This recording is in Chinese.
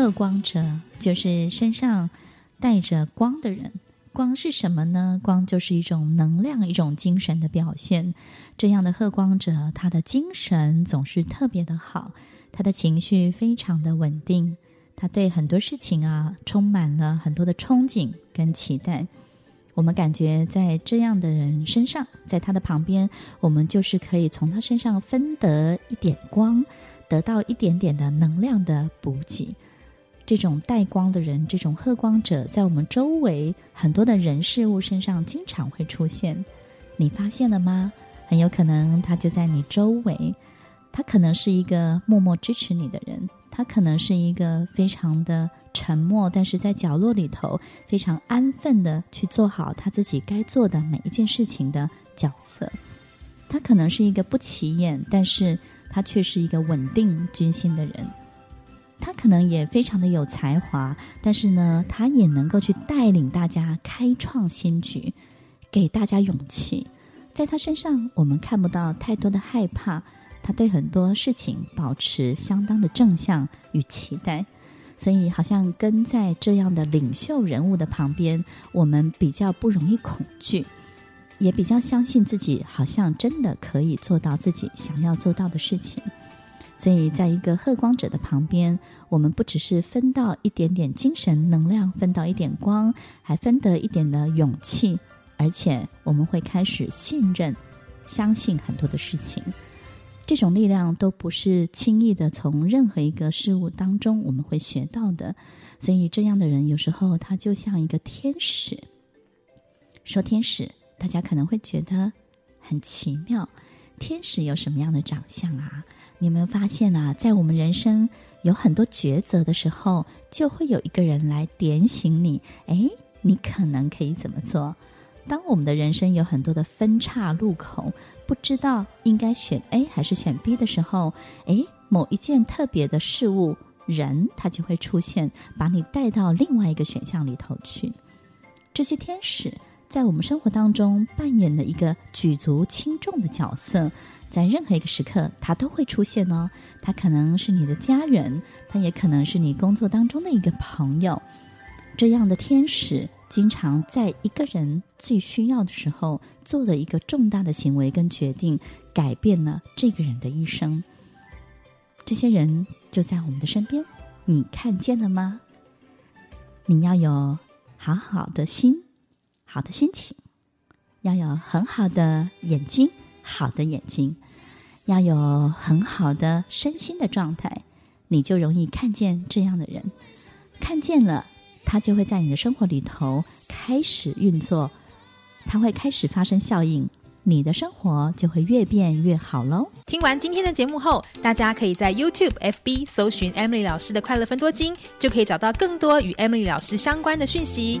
贺光者，就是身上带着光的人。光是什么呢？光就是一种能量，一种精神的表现。这样的贺光者，他的精神总是特别的好，他的情绪非常的稳定，他对很多事情啊，充满了很多的憧憬跟期待。我们感觉在这样的人身上，在他的旁边，我们就是可以从他身上分得一点光，得到一点点的能量的补给。这种带光的人，这种贺光者，在我们周围很多的人事物身上经常会出现。你发现了吗？很有可能他就在你周围。他可能是一个默默支持你的人，他可能是一个非常的沉默，但是在角落里头非常安分的去做好他自己该做的每一件事情的角色。他可能是一个不起眼，但是他却是一个稳定军心的人。他可能也非常的有才华，但是呢，他也能够去带领大家开创新局，给大家勇气。在他身上，我们看不到太多的害怕，他对很多事情保持相当的正向与期待，所以好像跟在这样的领袖人物的旁边，我们比较不容易恐惧，也比较相信自己，好像真的可以做到自己想要做到的事情。所以，在一个贺光者的旁边，我们不只是分到一点点精神能量，分到一点光，还分得一点的勇气，而且我们会开始信任、相信很多的事情。这种力量都不是轻易的从任何一个事物当中我们会学到的。所以，这样的人有时候他就像一个天使。说天使，大家可能会觉得很奇妙。天使有什么样的长相啊？你有没有发现啊，在我们人生有很多抉择的时候，就会有一个人来点醒你。诶，你可能可以怎么做？当我们的人生有很多的分岔路口，不知道应该选 A 还是选 B 的时候，诶，某一件特别的事物、人，他就会出现，把你带到另外一个选项里头去。这些天使。在我们生活当中扮演了一个举足轻重的角色，在任何一个时刻，他都会出现哦。他可能是你的家人，他也可能是你工作当中的一个朋友。这样的天使，经常在一个人最需要的时候，做了一个重大的行为跟决定，改变了这个人的一生。这些人就在我们的身边，你看见了吗？你要有好好的心。好的心情，要有很好的眼睛，好的眼睛，要有很好的身心的状态，你就容易看见这样的人，看见了，他就会在你的生活里头开始运作，他会开始发生效应。你的生活就会越变越好喽。听完今天的节目后，大家可以在 YouTube、FB 搜寻 Emily 老师的快乐分多金，就可以找到更多与 Emily 老师相关的讯息。